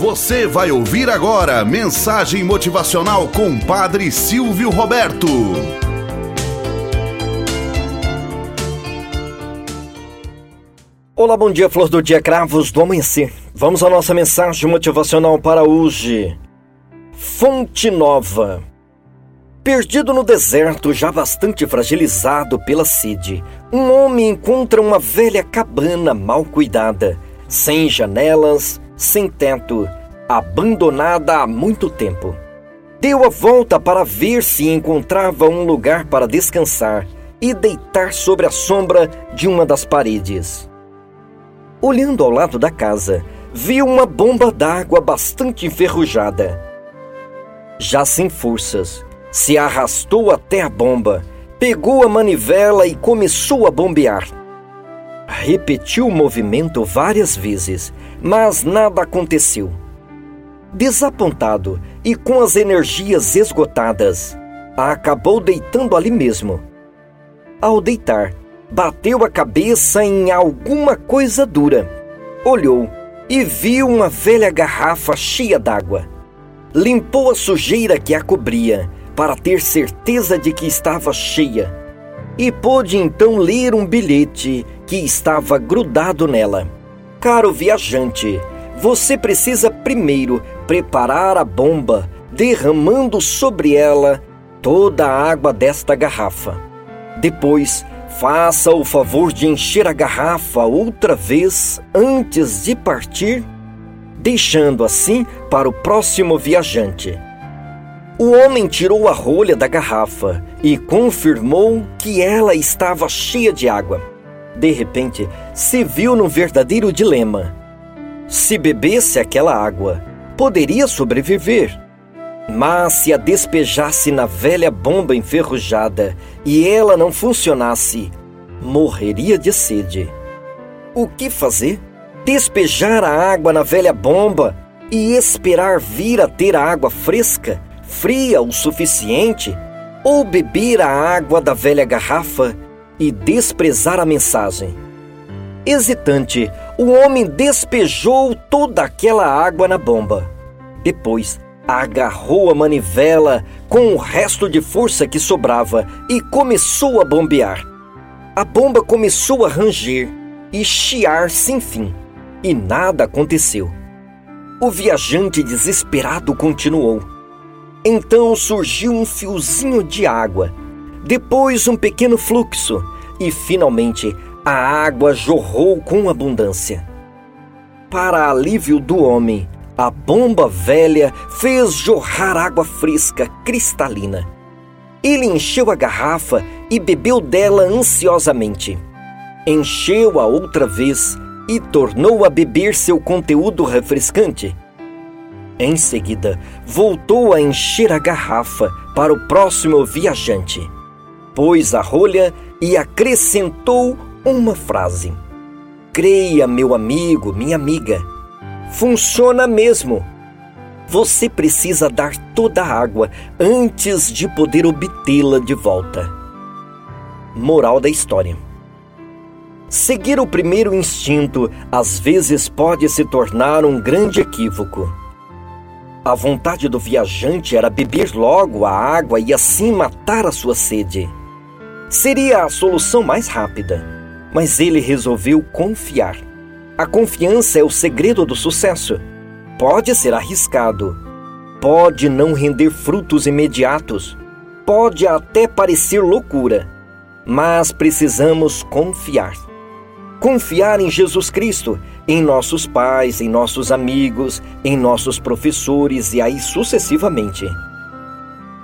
Você vai ouvir agora mensagem motivacional com Padre Silvio Roberto. Olá, bom dia, flor do dia, cravos do amanhecer. Vamos à nossa mensagem motivacional para hoje. Fonte Nova. Perdido no deserto, já bastante fragilizado pela sede, um homem encontra uma velha cabana mal cuidada, sem janelas, sem teto, abandonada há muito tempo. Deu a volta para ver se encontrava um lugar para descansar e deitar sobre a sombra de uma das paredes. Olhando ao lado da casa, viu uma bomba d'água bastante enferrujada. Já sem forças, se arrastou até a bomba, pegou a manivela e começou a bombear. Repetiu o movimento várias vezes, mas nada aconteceu. Desapontado e com as energias esgotadas, acabou deitando ali mesmo. Ao deitar, bateu a cabeça em alguma coisa dura. Olhou e viu uma velha garrafa cheia d'água. Limpou a sujeira que a cobria para ter certeza de que estava cheia e pôde então ler um bilhete que estava grudado nela. Caro viajante, você precisa primeiro preparar a bomba, derramando sobre ela toda a água desta garrafa. Depois, faça o favor de encher a garrafa outra vez antes de partir, deixando assim para o próximo viajante. O homem tirou a rolha da garrafa e confirmou que ela estava cheia de água. De repente, se viu num verdadeiro dilema. Se bebesse aquela água, poderia sobreviver. Mas se a despejasse na velha bomba enferrujada e ela não funcionasse, morreria de sede. O que fazer? Despejar a água na velha bomba e esperar vir a ter a água fresca? fria o suficiente, ou beber a água da velha garrafa e desprezar a mensagem. Hesitante, o homem despejou toda aquela água na bomba. Depois, agarrou a manivela com o resto de força que sobrava e começou a bombear. A bomba começou a ranger e chiar sem fim, e nada aconteceu. O viajante desesperado continuou. Então surgiu um fiozinho de água, depois um pequeno fluxo e finalmente a água jorrou com abundância. Para alívio do homem, a bomba velha fez jorrar água fresca, cristalina. Ele encheu a garrafa e bebeu dela ansiosamente. Encheu-a outra vez e tornou a beber seu conteúdo refrescante. Em seguida, voltou a encher a garrafa para o próximo viajante. Pôs a rolha e acrescentou uma frase: Creia, meu amigo, minha amiga. Funciona mesmo. Você precisa dar toda a água antes de poder obtê-la de volta. Moral da história. Seguir o primeiro instinto às vezes pode se tornar um grande equívoco. A vontade do viajante era beber logo a água e assim matar a sua sede. Seria a solução mais rápida, mas ele resolveu confiar. A confiança é o segredo do sucesso. Pode ser arriscado, pode não render frutos imediatos, pode até parecer loucura, mas precisamos confiar. Confiar em Jesus Cristo, em nossos pais, em nossos amigos, em nossos professores e aí sucessivamente.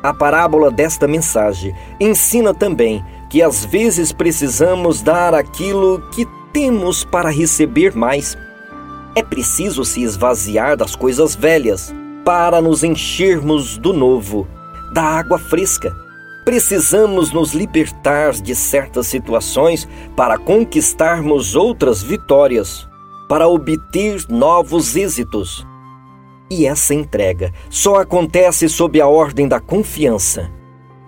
A parábola desta mensagem ensina também que às vezes precisamos dar aquilo que temos para receber mais. É preciso se esvaziar das coisas velhas para nos enchermos do novo, da água fresca precisamos nos libertar de certas situações para conquistarmos outras vitórias, para obter novos êxitos. E essa entrega só acontece sob a ordem da confiança.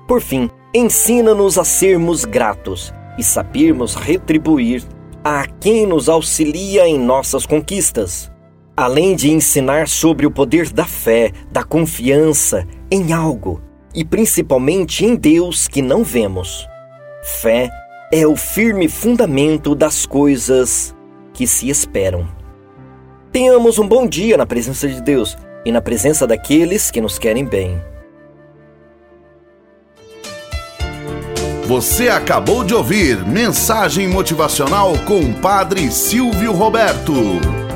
Por fim, ensina-nos a sermos gratos e sabermos retribuir a quem nos auxilia em nossas conquistas. além de ensinar sobre o poder da fé, da confiança em algo e principalmente em Deus que não vemos. Fé é o firme fundamento das coisas que se esperam. Tenhamos um bom dia na presença de Deus e na presença daqueles que nos querem bem. Você acabou de ouvir Mensagem Motivacional com o Padre Silvio Roberto.